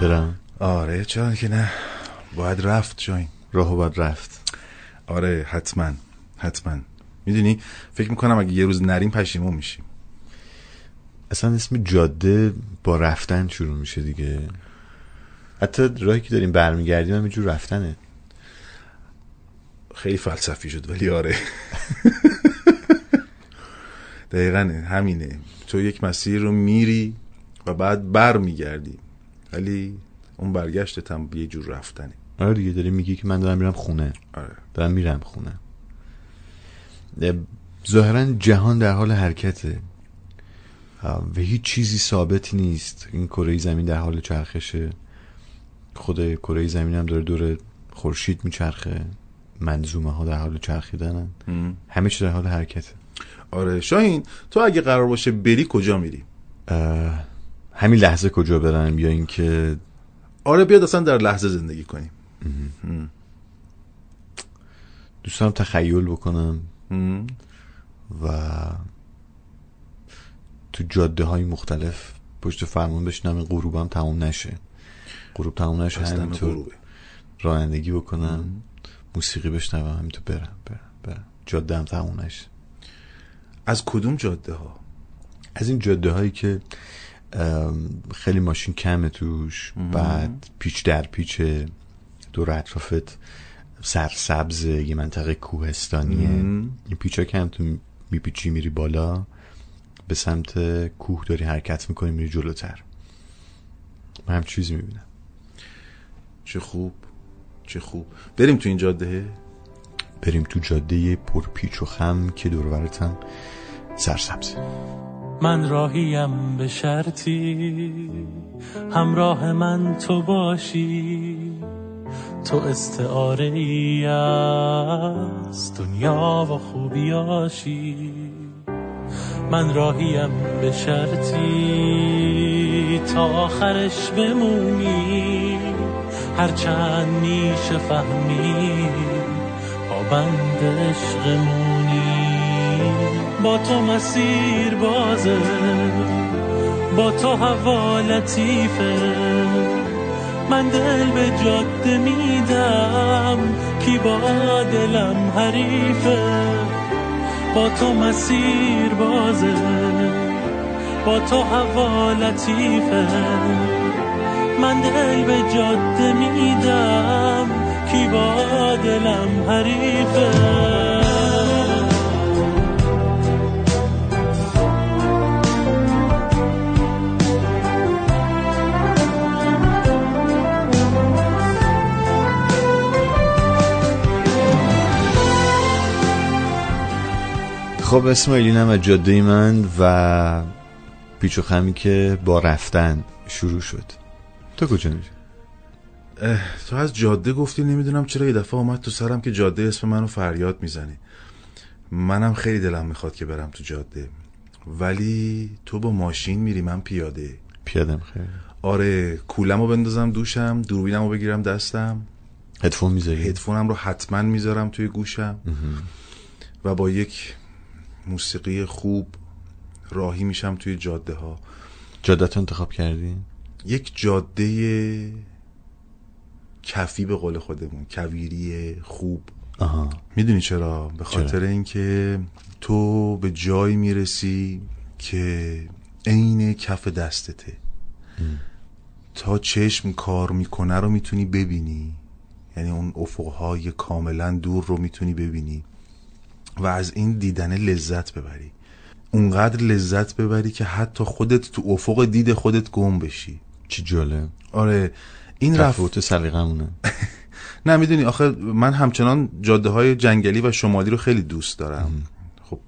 برم. آره چرا که نه. باید رفت جاین راهو باید رفت. آره حتما حتما. می‌دونی؟ فکر می‌کنم اگه یه روز نریم پشیمون میشیم. اصلا اسم جاده با رفتن شروع میشه دیگه. حتی راهی که داریم برمیگردیم هم اینجور رفتنه. خیلی فلسفی شد ولی آره. دقیقا همینه. تو یک مسیر رو میری و بعد بر میگردی ولی اون برگشتت هم یه جور رفتنه آره دیگه داری میگی که من دارم میرم خونه. آره. دارم میرم خونه. ظاهرا جهان در حال حرکته. و هیچ چیزی ثابت نیست. این کره زمین در حال چرخشه. خود کره زمین هم داره دور خورشید میچرخه. منظومه ها در حال چرخیدنن. همه چی در حال حرکته. آره شاهین تو اگه قرار باشه بری کجا میری؟ اه، همین لحظه کجا برم یا اینکه آره بیاد اصلا در لحظه زندگی کنیم. دوست دارم تخیل بکنم. و تو جاده های مختلف پشت فرمون بشنم این غروبم تموم نشه. غروب تموم نشه همینطور. رانندگی بکنم موسیقی بشنوم همینطور برم برم برم. جاده هم تموم نشه. از کدوم جاده ها از این جاده هایی که خیلی ماشین کمه توش. بعد پیچ در پیچه دور اطرافت سرسبز یه منطقه کوهستانیه. این پیچ ها که هم تو میپیچی میری بالا. به سمت کوه داری حرکت می‌کنی میری جلوتر. من هم چیزی می‌بینم. چه خوب چه خوب. بریم تو این جاده؟ بریم تو جاده پرپیچ و خم که دورورت هم سرسبزه من راهیم به شرطی همراه من تو باشی تو استعاره ای از دنیا و خوبیاشی من راهیم به شرطی تا آخرش بمونی هرچند میشه فهمی پابند عشقمونی با تو مسیر بازه با تو هوا لطیفه. من دل به جاده میدم کی با دلم حریفه. با تو مسیر بازه با تو هوا لطیفه. من دل به جاده میدم کی با دلم حریفه. خب اسماعیل اینم از جاده من و پیچ و خمی که با رفتن شروع شد. تو کجا میری؟ تو از جاده گفتی نمی‌دونم چرا یه دفعه اومد تو سرم که جاده اسم منو فریاد می‌زنی. منم خیلی دلم می‌خواد که برم تو جاده. ولی تو با ماشین میری من پیاده. پیادم خیلی. آره کولمو بندازم دوشم دوربینمو بگیرم دستم. هدفون می‌ذاری؟ هدفونم رو حتما می‌ذارم توی گوشم. و با یک موسیقی خوب راهی میشم توی جاده ها جاده تو انتخاب کردی؟ یک جاده کفی به قول خودمون کویری خوب. آها. می‌دونی چرا؟ به خاطر اینکه تو به جایی می‌رسی که عین کف دستته. تا چشم کار می‌کنه رو می‌تونی ببینی. یعنی اون افقهای کاملا دور رو می‌تونی ببینی. و از این دیدن لذت ببری. اونقدر لذت ببری که حتی خودت تو افق دید خودت گم بشی. چی جالب. آره این رفت سلیقه‌مونه. نه می‌دونی آخه من همچنان جاده های جنگلی و شمالی رو خیلی دوست دارم. خب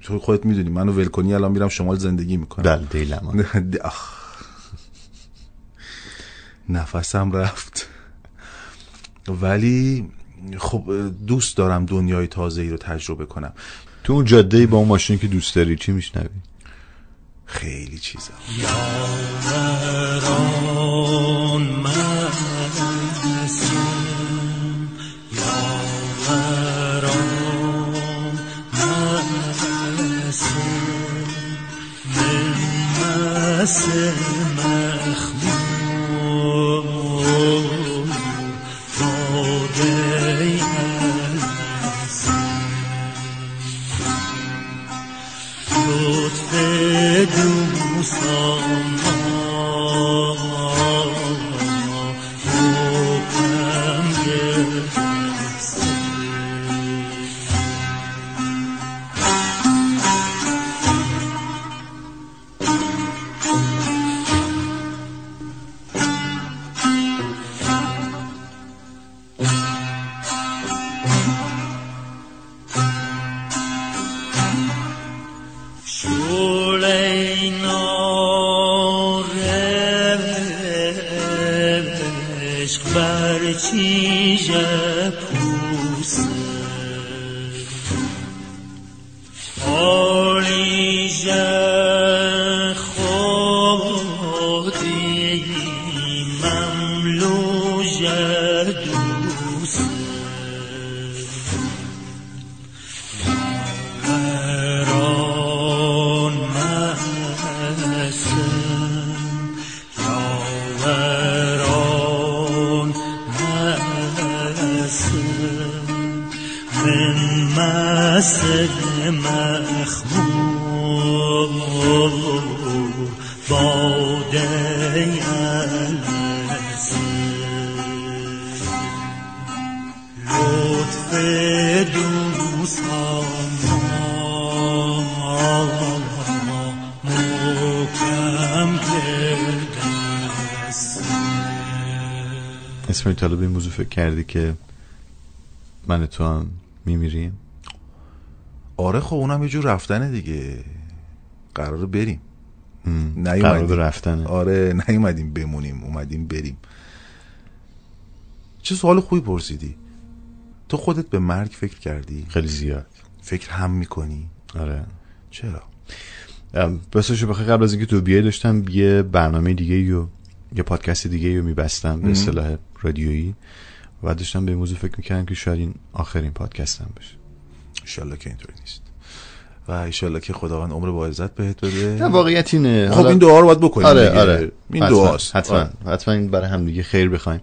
تو خودت می‌دونی منو ول کنی الان میرم شمال زندگی می‌کنم. بله دیلمان. آخ. نفسم رفت. ولی خب دوست دارم دنیای تازه ای رو تجربه کنم. تو اون جاده با اون ماشینی که دوست داری چی میشنوی؟ خیلی چیزا. یاران dedim Musa اسم طالب این موضوع فکر کردی که من تو هم میمیریم؟ آره خب اونم یه جور رفتنه دیگه. قراره بریم. قرار به رفتنه. آره نیومدیم بمونیم اومدیم بریم. چه سوال خوبی پرسیدی؟ تو خودت به مرگ فکر کردی؟ خیلی زیاد. فکر هم می‌کنی؟ آره. چرا؟ بسش بخیر قبل از اینکه تو بیای داشتم یه برنامه دیگه یا یه پادکست دیگه رو میبستم به اصطلاح رادیویی و داشتم به موضوع فکر می‌کردم که شاید این آخرین پادکستم بشه. انشالله که اینطوری نیست. و انشالله که خداوند عمر با عزت بهت بده. نه واقعیت اینه. خب این دعا رو باید بکنیم آره دیگه. آره. این دعاست. حتما. آره. حتما این برای هم دیگه خیر بخوایم.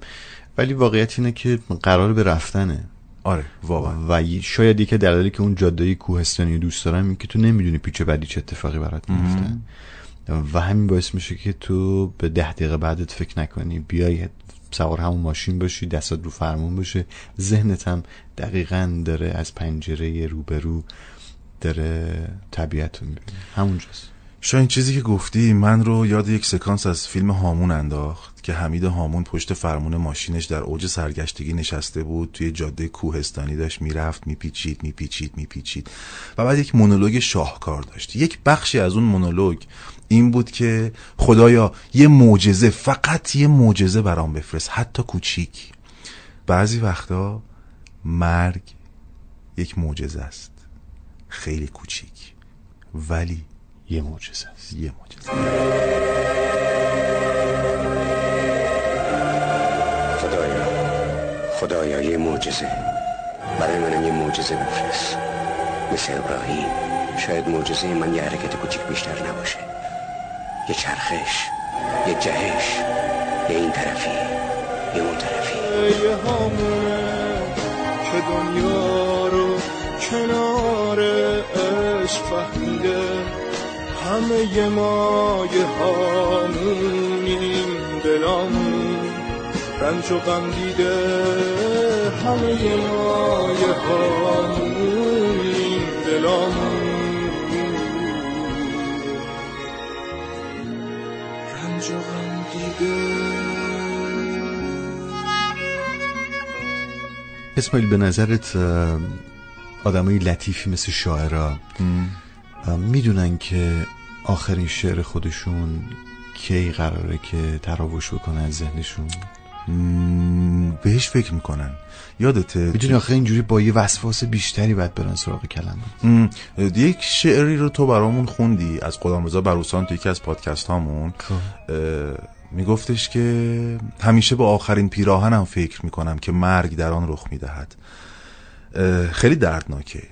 ولی واقعیت اینه که قرار به رفتنه. آره واقعا. و شاید یکی دلایلی که اون جاده کوهستانی رو دوست دارم این که تو نمی‌دونی پیچ بعدی چه اتفاقی برات میفته و همین باعث میشه که تو به ده دقیقه بعدت فکر نکنی. بیای سوار همون ماشین باشی دستات رو فرمون باشه. ذهنت هم دقیقا داره از پنجره روبرو داره طبیعت رو می‌بینه. همونجاست. این چیزی که گفتی من رو یاد یک سکانس از فیلم هامون انداخت که حمید هامون پشت فرمون ماشینش در اوج سرگشتگی نشسته بود توی جاده کوهستانی داشت می‌رفت میپیچید میپیچید میپیچید و بعد یک مونولوگ شاهکار داشت. یک بخشی از اون مونولوگ این بود که خدایا یه معجزه فقط یه معجزه برام بفرست حتی کوچیک. بعضی وقتا مرگ یک معجزه است خیلی کوچیک. ولی یه معجزه است. یه معجزه. خدایا خدایا یه معجزه. برای منم یه معجزه بفرست. مثل ابراهیم. شاید معجزه من یه حرکت کوچیک بیشتر نباشه. یه چرخش یه جهش یه این طرفی یه اون طرفی. یه همونه که دنیا رو کنار عشق فهمیده. همه ما یه همونیم دلامون رنج و غم دیده همه ما یه همونیم دلامون رنج و غم دیده. اسماعیل به نظرت آدمای لطیفی مثل شاعرها می‌دونن که آخرین شعر خودشون کی قراره که تراوش بکنه از ذهنشون؟ بهش فکر می‌کنن. یادته؟ می‌دونی آخه اینجوری با یه وسواس بیشتری باید برن سراغ کلمه. یک شعری رو تو برامون خوندی از غلامرضا بروسان تو یکی از پادکست هامون خب. میگفتش که همیشه به آخرین پیراهنم فکر می‌کنم که مرگ در آن رخ می‌دهد. خیلی دردناکه.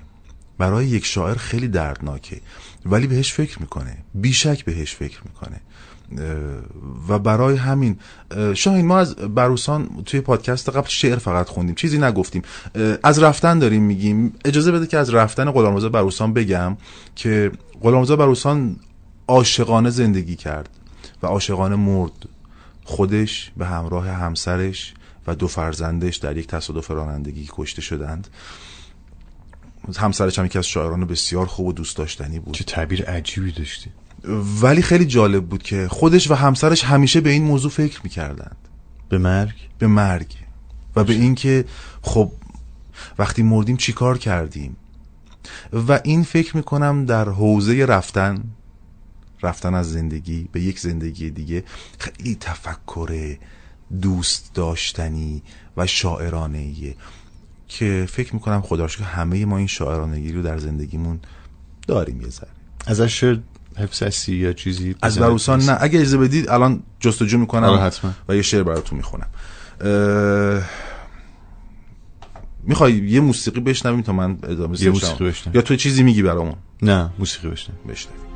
برای یک شاعر خیلی دردناکه. ولی بهش فکر می‌کنه. بیشک بهش فکر می‌کنه. و برای همین اه، شاهین ما از بروسان توی پادکست قبل شعر فقط خوندیم. چیزی نگفتیم. از رفتن داریم میگیم. اجازه بده که از رفتن غلامرضا بروسان بگم که غلامرضا بروسان عاشقانه زندگی کرد و عاشقانه مرد. خودش به همراه همسرش و دو فرزندش در یک تصادف رانندگی کشته شدند. همسرش هم یکی از شاعران بسیار خوب و دوست داشتنی بود. چه تعبیر عجیبی داشتی. ولی خیلی جالب بود که خودش و همسرش همیشه به این موضوع فکر می‌کردند. به مرگ؟ به مرگ. و به اینکه خب وقتی مردیم چیکار کردیم؟ و این فکر می‌کنم در حوزه رفتن رفتن از زندگی به یک زندگی دیگه خیلی تفکر دوست داشتنی و شاعرانه که فکر می‌کنم خدا که همه ما این شاعرانگی رو در زندگیمون داریم یه ذره. ازش حفظ هستی یا چیزی؟ از بروسان نه. اگه اجازه بدید الان جستجو می‌کنم آره، حتما. و یه شعر براتون می‌خونم. می‌خوای یه موسیقی بشنویم تا من ادامه یه؟ موسیقی بشنویم. یا تو چیزی میگی برامون؟ نه موسیقی بشنم بشنویم.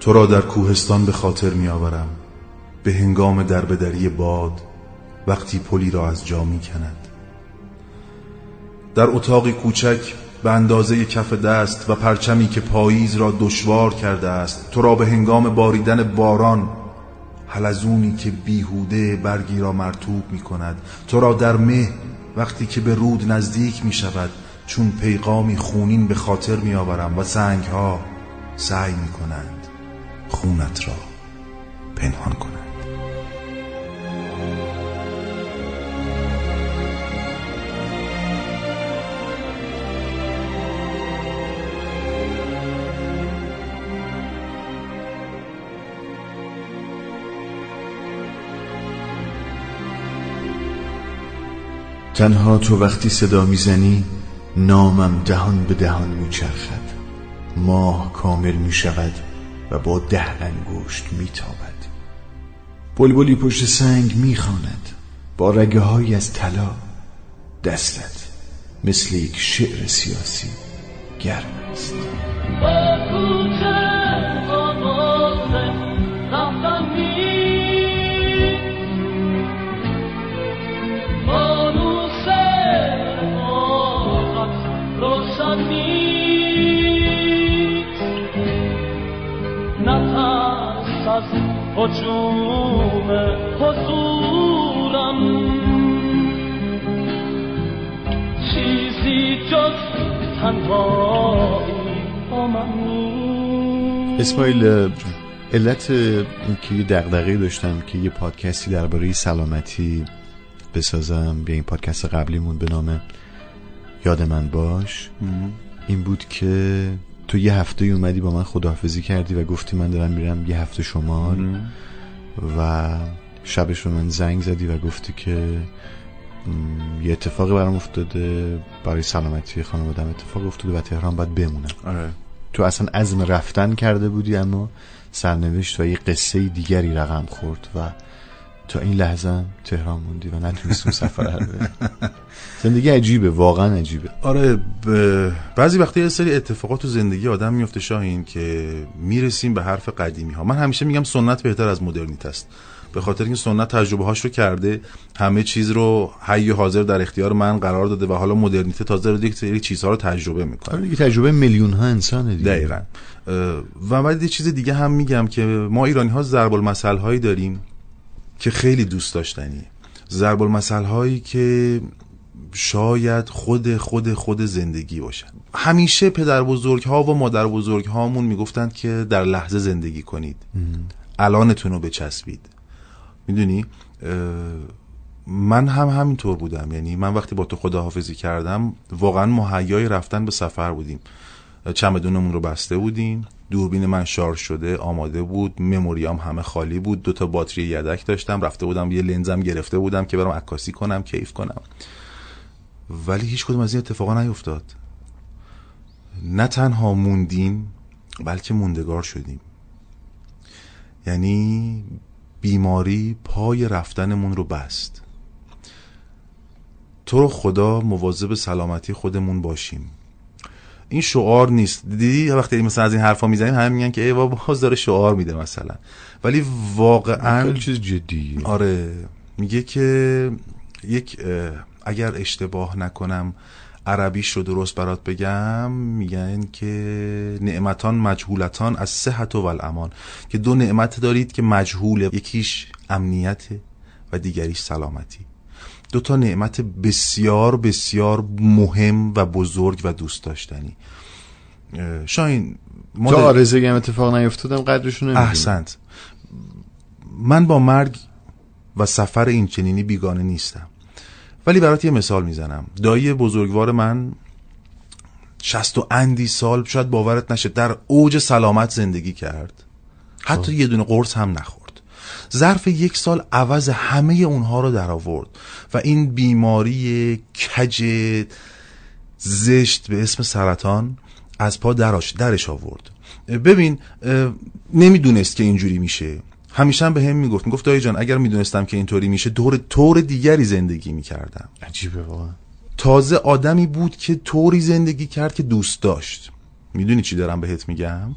تو را در کوهستان به خاطر می آورم به هنگام دربدری باد وقتی پلی را از جا می کند در اتاقی کوچک به اندازه کف دست و پرچمی که پاییز را دشوار کرده است تو را به هنگام باریدن باران حلزونی که بیهوده برگی را مرتوب می کند تو را در مه وقتی که به رود نزدیک می شود چون پیغامی خونین به خاطر می آورم و سنگ ها سعی می کنند خونت را پنهان کنند تنها تو وقتی صدا می‌زنی نامم دهان به دهان میچرخد. ماه کامل می‌شود. و با ده انگشت میتابد. بلبلی پشت سنگ می‌خواند. با رگه های از طلا دستت مثل یک شعر سیاسی گرم است. هجوم حضورم چیزی جز تنهایی با من. اسماعیل علت اینکه یه دغدغه داشتم که یه پادکستی درباره سلامتی بسازم به این پادکست قبلیمون به نام یاد من باش این بود که تو یه هفته اومدی با من خداحافظی کردی و گفتی من دارم میرم یه هفته شمال و شبش رو من زنگ زدی و گفتی که یه اتفاقی برام افتاده برای سلامتی خانوادم اتفاق افتاده و تهران باید بمونم. آره. تو اصلا عزم رفتن کرده بودی اما سرنوشت و یه قصه دیگری رقم خورد و تا این لحظه تهران موندی و نتونستی اون سفر رو. زندگی عجیبه واقعا عجیبه. آره ب... بعضی وقتا یه سری اتفاقات تو زندگی آدم میفته شاهین که می‌رسیم به حرف قدیمی ها من همیشه میگم سنت بهتر از مدرنیت است. به خاطر اینکه سنت تجربه هاش رو کرده همه چیز رو حی و حاضر در اختیار من قرار داده و حالا مدرنیته تازه رو یک سری چیزها رو تجربه می‌کنه. آره دیگه تجربه میلیون ها انسانه دیگه. دقیقا. و بعد یه چیز دیگه هم میگم که ما ایرانی ها ضرب المثل هایی داریم. که خیلی دوست داشتنی. ضرب المثل هایی که شاید خود خود خود زندگی باشن. همیشه پدر بزرگ ها و مادر بزرگ هامون می‌گفتند که در لحظه زندگی کنید. الانتون رو بچسبید. می‌دونی؟ من هم همینطور بودم. یعنی من وقتی با تو خداحافظی کردم واقعا مهیای رفتن به سفر بودیم. چمدونمون رو بسته بودیم. دوربین من شارژ شده آماده بود. مموریام همه خالی بود. دو تا باتری یدک داشتم. رفته بودم یه لنزم گرفته بودم که برام عکاسی کنم کیف کنم. ولی هیچ کدوم از این اتفاقا نیفتاد. نه تنها موندیم بلکه موندگار شدیم. یعنی بیماری پای رفتنمون رو بست. تو رو خدا مواظب سلامتی خودمون باشیم. این شعار نیست. دیدی؟ وقتی مثلا از این حرفا می‌زنیم همه میگن که ای بابا باز داره شعار میده مثلا. ولی واقعا چیز جدیه. آره. میگه که یک اگر اشتباه نکنم عربیش رو درست برات بگم میگن که نعمتان مجهولتان از صحت و الامان. که دو نعمت دارید که مجهوله. یکیش امنیت و دیگریش سلامتی. دو تا نعمت بسیار بسیار مهم و بزرگ و دوست داشتنی. شاین ما تا در- آرزه هم اتفاق نیفتادم قدرشون احسنت. من با مرگ و سفر این چنینی بیگانه نیستم. ولی برات یه مثال می‌زنم. دایی بزرگوار من شست و اندی سال شاید باورت نشه در اوج سلامت زندگی کرد. حتی یه دونه قرص هم نخورد. ظرف یک سال عوض همه اونها رو در آورد و این بیماری کج زشت به اسم سرطان از پا دراش درش آورد. ببین نمی‌دونست که اینجوری میشه. همیشه هم به هم می‌گفت. می‌گفت دایی جان اگر می‌دونستم که اینطوری میشه دور طور دیگری زندگی می‌کردم. عجیبه واقعا. تازه آدمی بود که طوری زندگی کرد که دوست داشت. می‌دونی چی دارم بهت میگم؟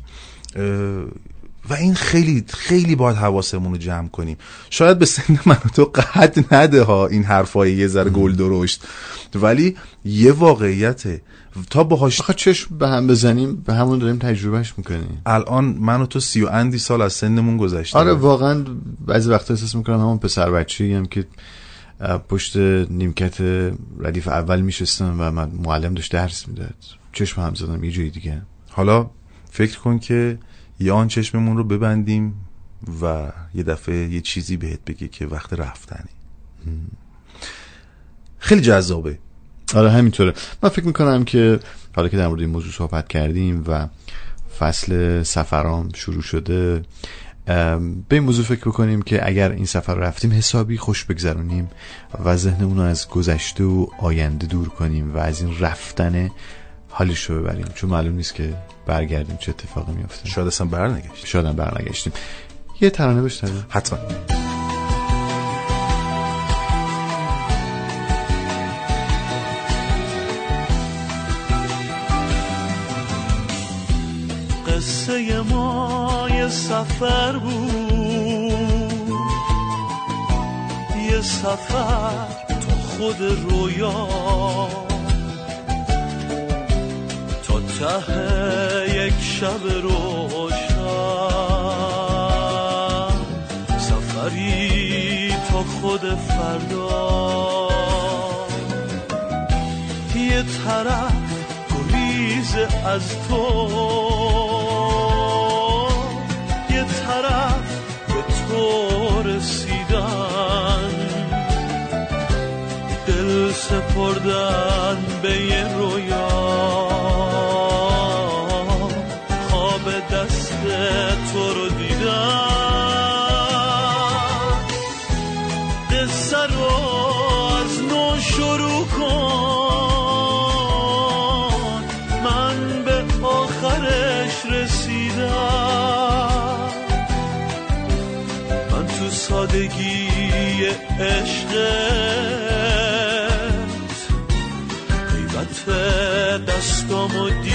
و این خیلی خیلی باید حواسمون رو جمع کنیم. شاید به سن من تو قد نده ها این حرفای یه ذره گل درشت. ولی یه واقعیته تا باهاش آخه چشم به هم بزنیم به همون داریم تجربهش می‌کنیم. الان من و تو سی و اندی سال از سنمون گذشته. آره واقعا بعضی وقتا احساس می‌کنم همون پسر بچه هم که پشت نیمکت ردیف اول میشستم و من معلم داشت درس می‌داد. چشم هم زدم یه جای دیگه. حالا فکر کن که یا آن چشممون رو ببندیم و یه دفعه یه چیزی بهت بگه که وقت رفتنی. خیلی جذابه. آره همینطوره. من فکر می‌کنم که حالا که در مورد این موضوع صحبت کردیم و فصل سفرام شروع شده به این موضوع فکر بکنیم که اگر این سفر رفتیم حسابی خوش بگذرونیم و ذهنمون رو از گذشته و آینده دور کنیم و از این رفتن حالش رو ببریم. چون معلوم نیست که برگردیم چه اتفاقی میفته. شاید اصلا برنگشت. شاید هم برنگشتیم. یه ترانه بشنویم. حتما. قصه ما یه سفر بود. یه سفر تا خود رویا. ته یک شب روشن. سفری تا خود فردا. یه طرف گریز از تو. یه طرف به تو رسیدن. دل سپردن به یه رویا. عشقت قیمت دستامو دیدم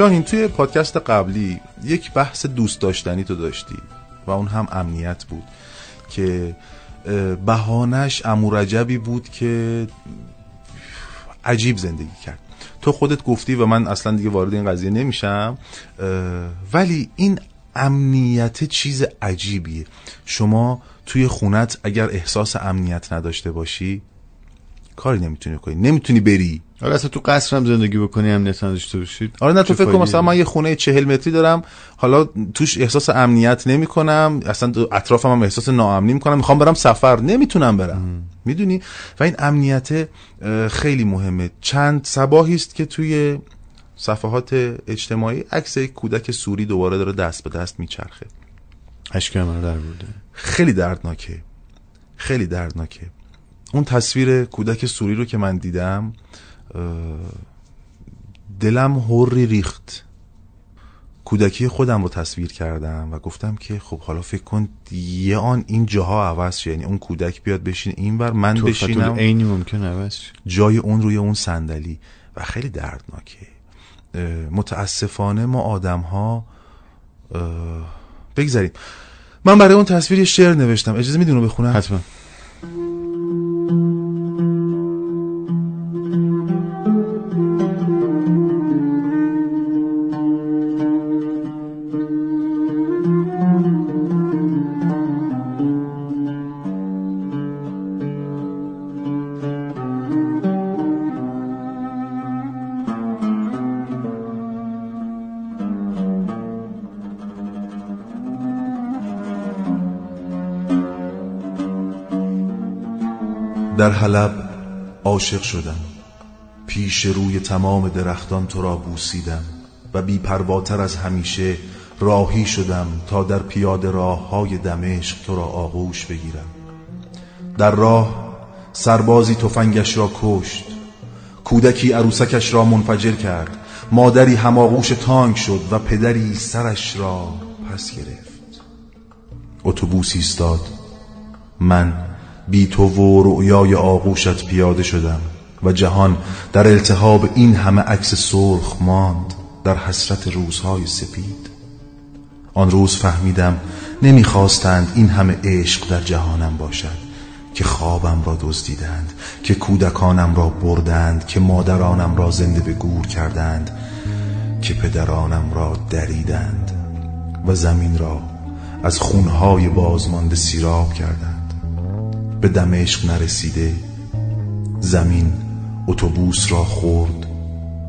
شاهین توی پادکست قبلی یک بحث دوست داشتنی تو داشتی و اون هم امنیت بود که بهانش امورجبی بود که عجیب زندگی کرد. تو خودت گفتی و من اصلا دیگه وارد این قضیه نمیشم ولی این امنیت چیز عجیبیه. شما توی خونت اگر احساس امنیت نداشته باشی کاری نمی‌تونی کنی. نمی‌تونی بری. آره اصلا تو قصر هم زندگی بکنی امنیت نداشته باشید آره نه تو فکر کن مثلا من یه خونه چهل متری دارم حالا توش احساس امنیت نمی کنم اصلا تو اطرافم هم احساس ناامنی می‌کنم می‌خوام برم سفر نمی‌تونم برم. می‌دونی؟ و این امنیت خیلی مهمه. چند سباهی است که توی صفحات اجتماعی عکس یک کودک سوری دوباره داره دست به دست میچرخه. اشکم رو در بوده خیلی دردناکه. خیلی دردناکه. اون تصویر کودک سوری رو که من دیدم دلم هوری ریخت. کودکی خودم رو تصویر کردم و گفتم که خب حالا فکر کن یه آن این جاها عوض شه. یعنی اون کودک بیاد بشین این بر من بشینم. عینی ممکن عوض شه. جای اون روی اون صندلی. و خیلی دردناکه. متاسفانه ما آدم ها بگذاریم. من برای اون تصویر یه شعر نوشتم. اجازه میدین رو بخونم؟ حتما. در حلب عاشق شدم. پیش روی تمام درختان تو را بوسیدم و بی پرواتر از همیشه راهی شدم تا در پیاده راه های دمشق تو را آغوش بگیرم. در راه سربازی تفنگش را کشت. کودکی عروسکش را منفجر کرد. مادری هماغوش تانک شد و پدری سرش را پس گرفت. اتوبوس ایستاد. من بی تو و رؤیای آغوشت پیاده شدم و جهان در التهاب این همه عکس سرخ ماند در حسرت روزهای سپید. آن روز فهمیدم نمی‌خواستند این همه عشق در جهانم باشد که خوابم را دزدیدند که کودکانم را بردند که مادرانم را زنده به گور کردند که پدرانم را دریدند و زمین را از خونهای بازمانده سیراب کردند. به دمشق نرسیده زمین اتوبوس را خورد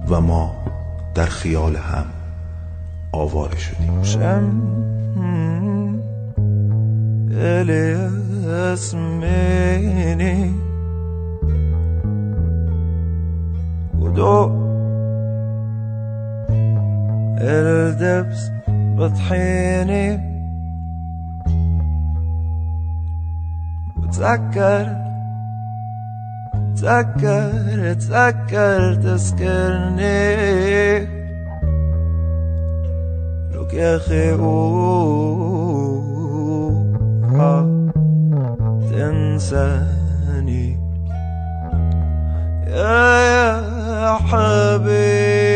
و ما در خیال هم آواره شدیم. الاسميني ودو الدبس بطحيني وتذكر تذكر تذكر تذكرني. لك يا أخي اوعى تنساني. يا يا حبيبي.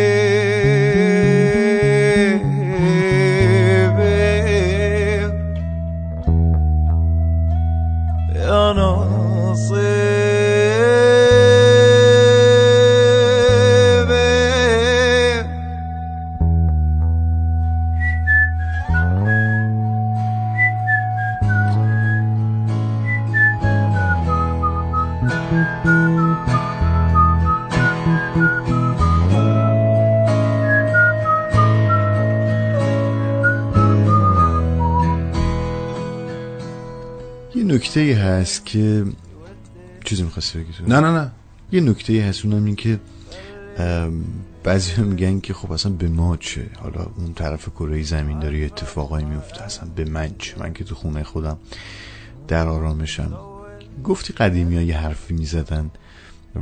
نکته هست که چیزی می‌خواستی بگی تو؟ نه نه نه. یه نکته هست اونم این که بعضی میگن که خب اصلا به ما چه؟ حالا اون طرف کره زمین داره یه اتفاقایی میفته اصلا به من چه؟ من که تو خونه خودم در آرامشم. گفتی قدیمی ها یه حرفی می‌زدن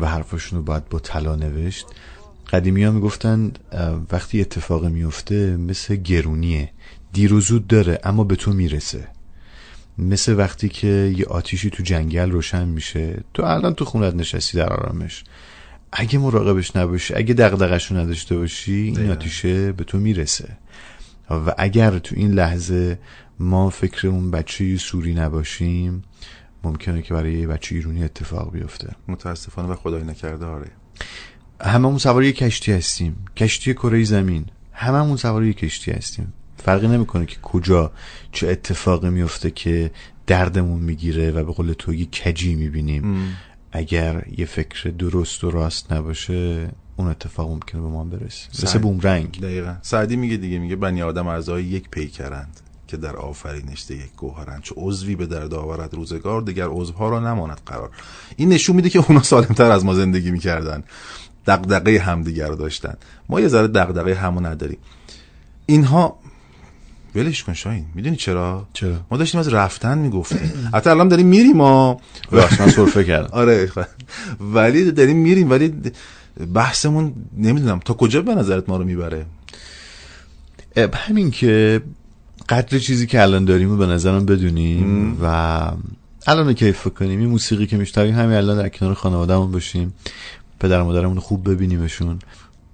و حرفاشون رو باید با طلا نوشت. قدیمی ها می‌گفتن وقتی اتفاق میفته مثل گرونیه. دیر و زود داره اما به تو می‌رسه. مثل وقتی که یه آتیشی تو جنگل روشن میشه تو الان تو خونت نشستی در آرامش. اگه مراقبش نباشی اگه دغدغش رو نداشته باشی این. آتیشه به تو می‌رسه. و اگر تو این لحظه ما فکر اون بچه سوری نباشیم ممکنه که برای یه بچه ایرونی اتفاق بیفته. متاسفانه و خدای نکرده آره. هممون سوار یه کشتی هستیم. کشتی کره زمین. هممون سوار یه کشتی هستیم. فرقی نمی‌کنه که کجا چه اتفاقی میفته که دردمون می‌گیره و به قول تو یه کجی می‌بینیم. اگر یه فکر درست و راست نباشه اون اتفاق ممکنه به ما برسه. مثل سعی. بومرنگ. دقیقا. سعدی میگه دیگه میگه بنی آدم اعضای یک پیکرند که در آفرینش یک گوهرند. چه عضوی به درد آورد روزگار دیگر عضوها را نماند قرار. این نشون میده که اونا سالمتر از ما زندگی می‌کردن. دغدغه همدیگر رو داشتن. ما یه ذره دغدغه همو نداریم. اینها ولش کن شاین می‌دونی چرا؟ چرا؟ ما داشتیم از رفتن می‌گفتیم. حتی الان داریم میریم ما. راست من سرفه کردم. آره ولی داریم میریم ولی بحثمون نمی‌دونم. تا کجا به نظرت ما رو می‌بره؟ همین که قدر چیزی که الان داریم رو به نظرم بدونیم و الان کیف کنیم. این موسیقی که میشتریم همین الان در کنار خانوادهمون باشیم. پدر مادرمون خوب ببینیمشون.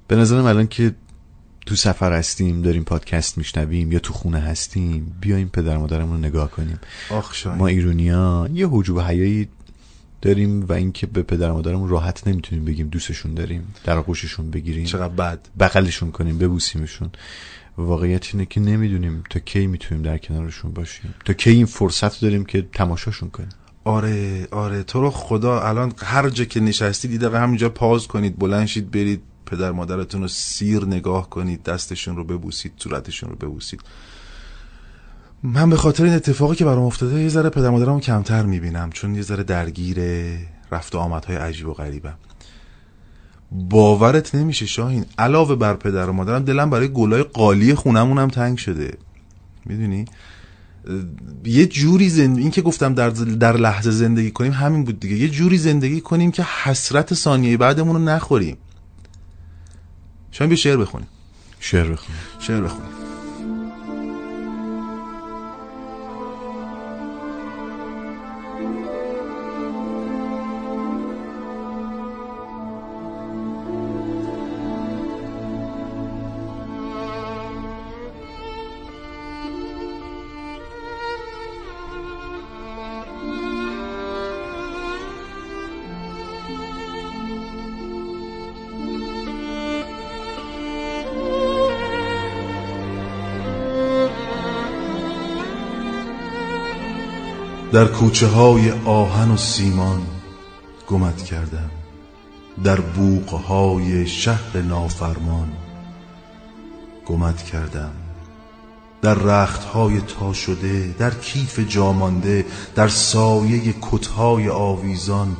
به نظرم الان که تو سفر هستیم داریم پادکست میشنویم یا تو خونه هستیم بیایم پدر و مادرمون رو نگاه کنیم. آخ شاین ما ایرونیا یه حجوب حیایی داریم و اینکه به پدر و مادرمون راحت نمی‌تونیم بگیم دوستشون داریم در آغوششون بگیریم. چقدر بد. بغلشون کنیم ببوسیمشون. واقعیت اینه که نمی‌دونیم تا کی می‌تونیم در کنارشون باشیم. تا کی این فرصت داریم که تماشاشون کنیم. آره آره. تو رو خدا الان هر جا که نشستی دیده همینجا پاز کنید بلند شید برید. پدر مادرتون رو سیر نگاه کنید دستشون رو ببوسید صورتشون رو ببوسید. من به خاطر این اتفاقی که برام افتاده یه ذره پدر مادرمو کمتر می‌بینم چون یه ذره درگیر رفت و آمدهای عجیب و غریبم. باورت نمیشه شاهین علاوه بر پدر و مادرم دلم برای گلای قالی خونمونم تنگ شده. می‌دونی؟ یه جوری زندگی این که گفتم در, در لحظه زندگی کنیم همین بود دیگه. یه جوری زندگی کنیم که حسرت ثانیه بعدمون رو نخوریم. شاید بیا شعر بخونیم. شعر بخونیم. شعر بخونیم. در کوچه های آهن و سیمان گمت کردم در بوق های شهر نافرمان گمت کردم در رخت های تا شده در کیف جامانده در سایه کتهای آویزان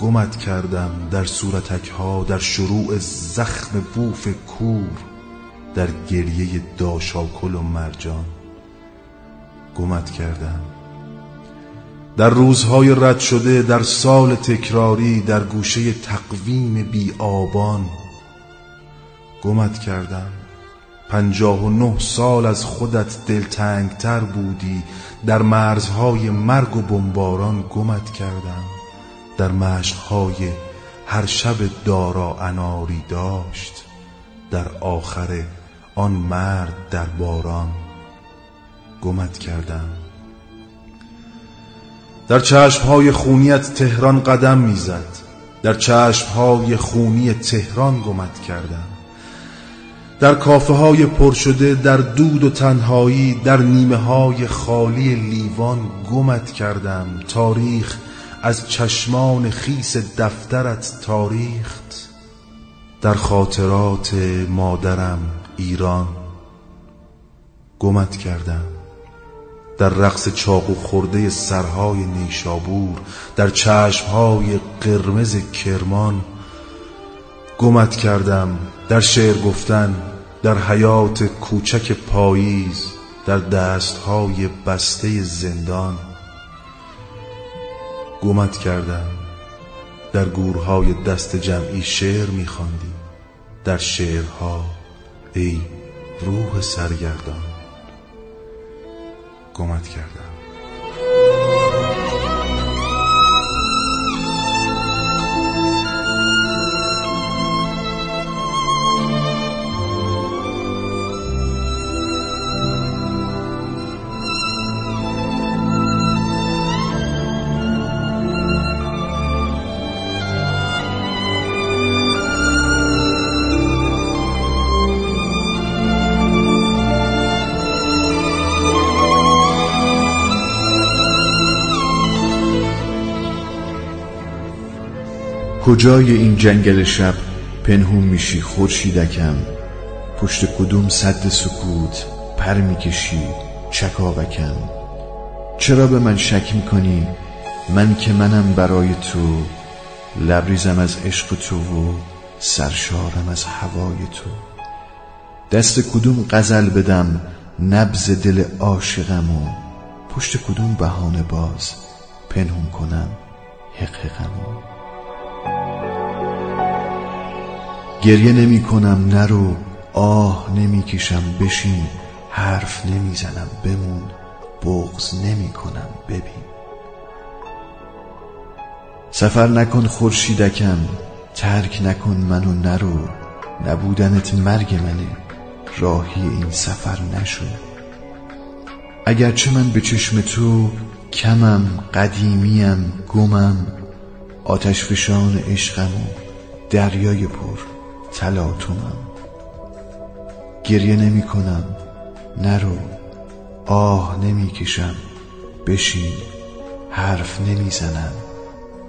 گمت کردم در صورتک ها در شروع زخم بوف کور در گریه داشاکل و مرجان گمت کردم. در روزهای رد شده در سال تکراری در گوشه تقویم بی آبان گمت کردم. پنجاه و نه سال از خودت دلتنگتر بودی. در مرزهای مرگ و بمباران گمت کردم. در مشقهای هر شب دارا اناری داشت. در آخر آن مرد در باران گمت کردم. در چشمهای خونیت تهران قدم می‌زد. در چشمهای خونی تهران گمت کردم. در کافه های پر شده در دود و تنهایی در نیمه های خالی لیوان گمت کردم. تاریخ از چشمان خیس دفترت تاریخت. در خاطرات مادرم ایران گمت کردم. در رقص چاقو خورده سرهای نیشابور در چشمهای قرمز کرمان گمت کردم در شعر گفتن در حیات کوچک پاییز در دستهای بسته زندان گمت کردم. در گورهای دست جمعی شعر میخواندی در شعرها ای روح سرگردان. گمت کردم. کجای این جنگل شب پنهون میشی خورشیدکم؟ پشت کدوم صد سکوت پر می‌کشی چکاوکم؟ چرا به من شک می‌کنی؟ من که منم برای تو لبریزم از عشق تو و سرشارم از هوای تو. دست کدوم غزل بدم نبز دل عاشقم و پشت کدوم بهانه باز پنهون کنم حقحقمو گریه نمی کنم نرو آه نمی کشم بشین حرف نمی زنم بمون بغز نمی کنم ببین. سفر نکن خورشیدکم ترک نکن منو نرو نبودنت مرگ منه راهی این سفر نشو. اگرچه من به چشم تو کمم قدیمیم گمم آتش فشان عشقم و دریای پر. تلاطمم گریه نمی کنم. نرو. آه نمی کشم. بشین. حرف نمی زنم.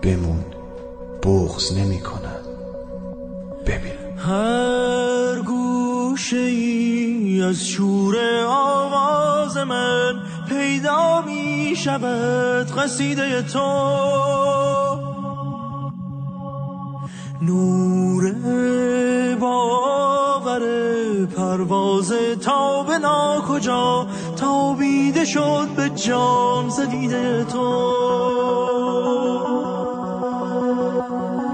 بمون. بغز نمی کنم. ببین. هر گوشه ای از شور آواز من پیدا می شود. قصیده تو. نور باور پرواز تا به کجا تابیده شد به جام زدیده تو.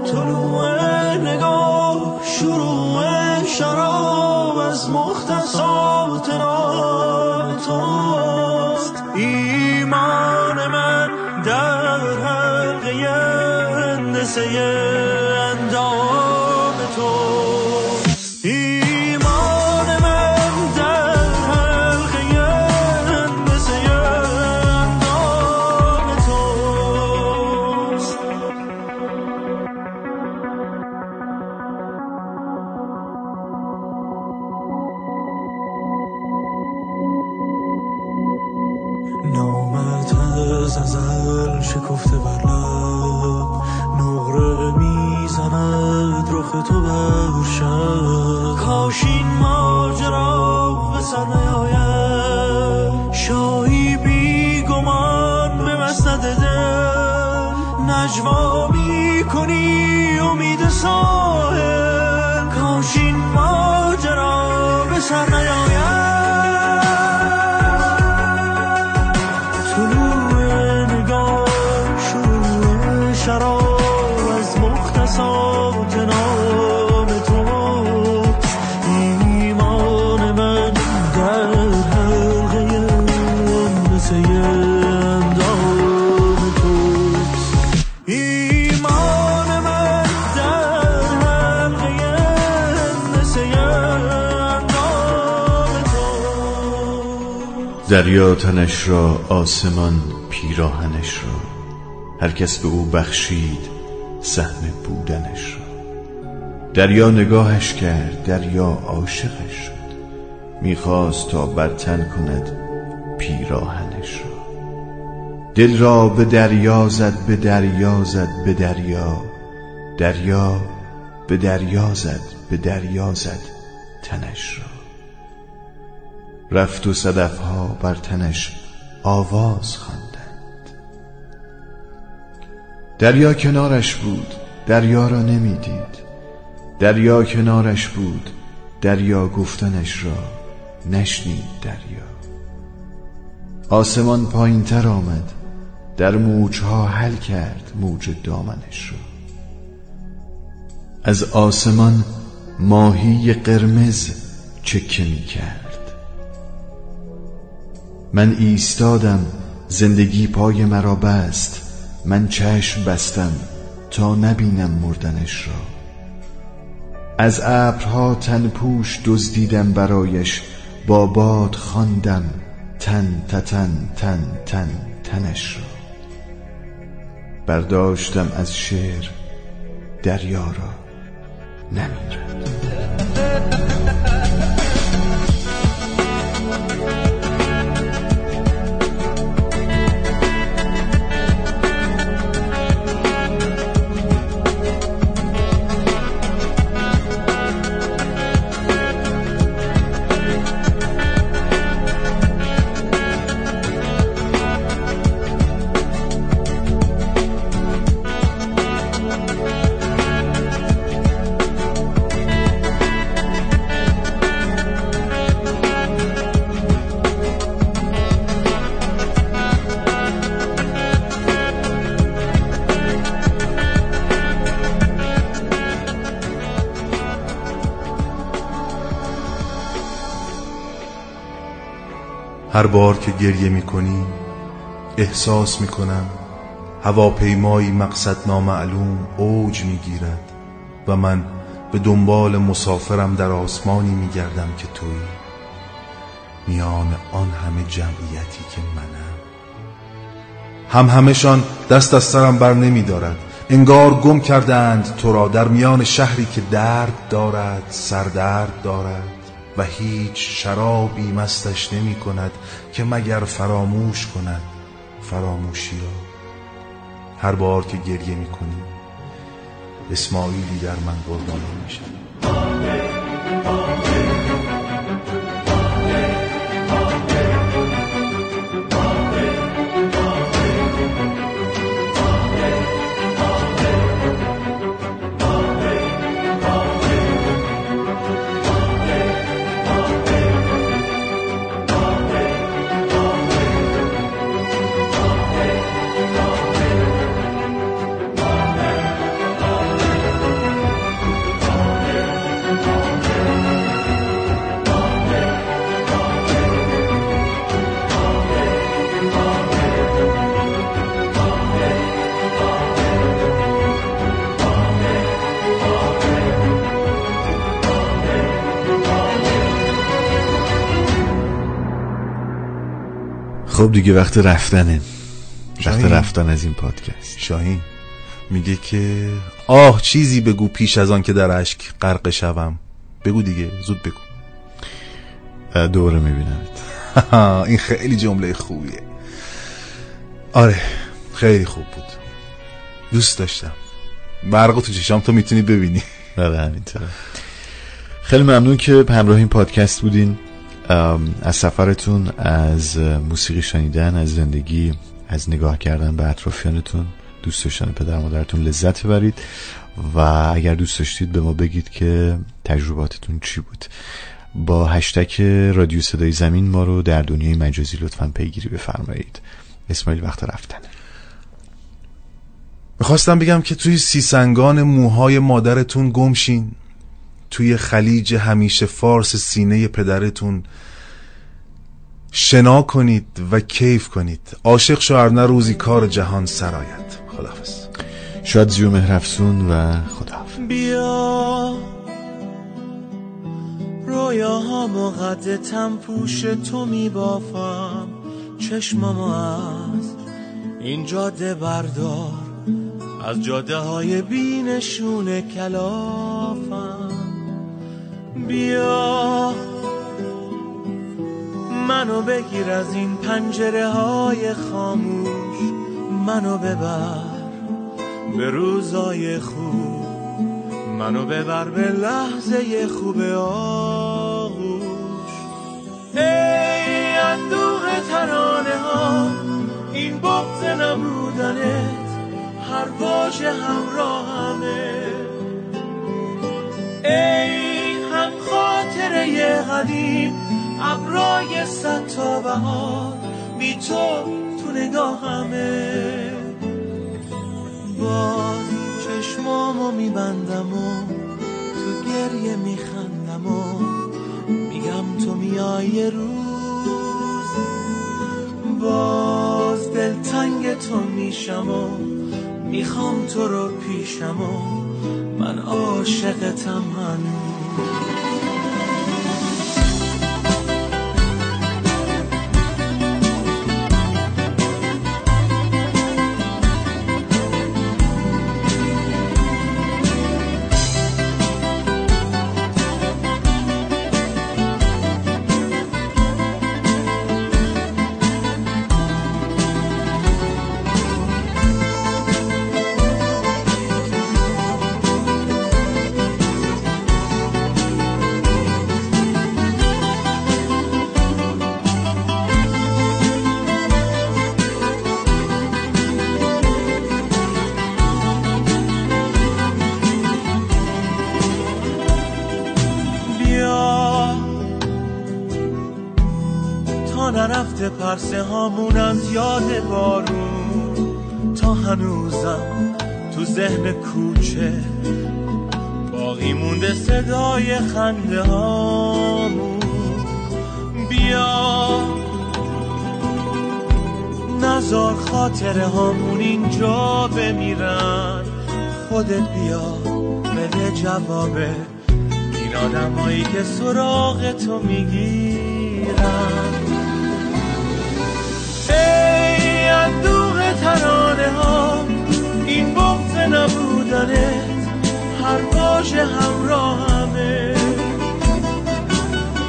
طلوع نگاه شروع شراب از مختصات نام توست. ایمان من در حلقه اندسه دریا تنش را آسمان پیراهنش را هر کس به او بخشید سهم بودنش را. دریا نگاهش کرد دریا عاشقش شد. می‌خواست تا برتن کند پیراهنش را. دل را به دریا زد به دریا زد به دریا. دریا به دریا زد به دریا زد تنش را. رفت و صدفها بر تنش آواز خواندند. دریا کنارش بود دریا را نمی‌دید. دریا کنارش بود دریا گفتنش را نشنید دریا. آسمان پایین تر آمد در موجها حل کرد موج دامنش را. از آسمان ماهی قرمز چکه می کرد من ایستادم زندگی پای مرا بست من چشم بستم تا نبینم مردنش را. از ابرها تن پوش دزدیدم برایش با باد خواندم تن تتن تن تن تنش را. برداشتم از شعر دریا را. نمیرد هر بار که گریه می‌کنی احساس می‌کنم هواپیمایی مقصد نامعلوم اوج می‌گیرد و من به دنبال مسافرم در آسمانی میگردم که تویی. میان آن همه جمعیتی که منم هم همشان دست از سرم بر نمی دارد انگار گم کردند تو را در میان شهری که درد دارد سردرد دارد. و هیچ شرابی مستش نمی کند که مگر فراموش کند فراموشی را هر بار که گریه می کنی اسماعیلی در من قربانی می شود. خب دیگه وقت رفتنه. وقت. رفتن از این پادکست. شاهین میگه که آه چیزی بگو پیش از آن که در اشک غرق شوم. بگو دیگه زود بگو. دوره میبینمت. این خیلی جمله خوبیه. آره خیلی خوب بود. دوست داشتم. برق تو چشام تو می‌تونی ببینی. بله همینطوره. خیلی ممنون که همراه این پادکست بودین. از سفرتون از موسیقی شنیدن از زندگی از نگاه کردن به اطرافیانتون دوست داشتن پدر مادرتون لذت ببرید. و اگر دوست داشتید به ما بگید که تجرباتتون چی بود. با هشتک رادیو صدای زمین ما رو در دنیای مجازی لطفا پیگیری بفرمایید. اسماعیل وقت رفتنه می‌خواستم بگم که توی سیسنگان موهای مادرتون گمشین توی خلیج همیشه فارس سینه پدرتون شنا کنید و کیف کنید. عاشق شوهرنه روزی کار جهان سرایت خداحافظ. شاد زیو مهرفسون و خداحافظ. بیا. رویاهامو قد تم پوش تو میبافم چشمامو از این جاده بردار. از جاده های بینشون کلافم. منو بگیر از این پنجره های خاموش. منو ببر به روزای خوب. منو ببر به لحظه خوب آغوش. ای اندوه ترانه ها این بغز نمودنت هر واژه همراهمه. ای هم خاطره قدیم ابرای صد تا بهار بی تو تو نگاهمه. باز چشمامو میبندم و تو گریه میخندم و میگم تو میای روز. باز دلتنگ تو میشم و می‌خوام تو رو پیشم و من عاشقتم هنوز. پرسه هامون از یاد بارون. تا هنوزم تو ذهن کوچه. باقی مونده صدای خنده هامون. بیا. نزار خاطره هامون اینجا بمیرن. خودت بیا بده جوابه. این آدمایی که سراغ تو می‌گیرن. ترانه ها این بغز نبودنت هر واژه همراه همه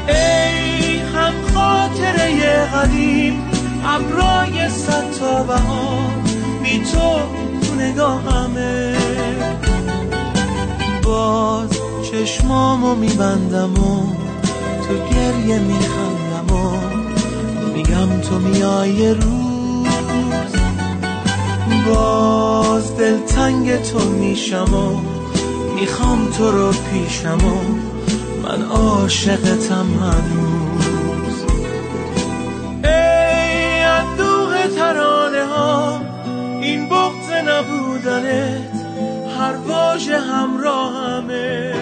ای هم خاطره قدیم ابرای صد تا بهار بی تو تو نگاهمه. باز چشمامو میبندم و تو گریه میخندم و میگم تو میای روز باز دلتنگ تو میشم و می‌خوام تو رو پیشم و من عاشقتم هنوز. ای اندوه ترانه ها این بغز نبودنت هر واژه همراهمه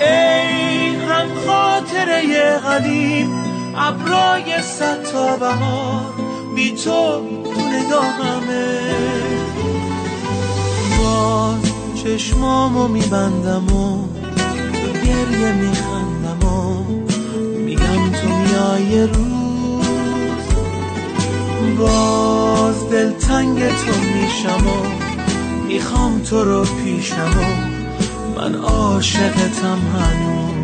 ای هم خاطره قدیم ابرای صد تا بهار بی تو نگاهمه. باز چشمامو میبندم و گریه میخندم و میگم تو میای روز. باز دلتنگ تو میشم و می‌خوام تو رو پیشم و من عاشقتم هنوز.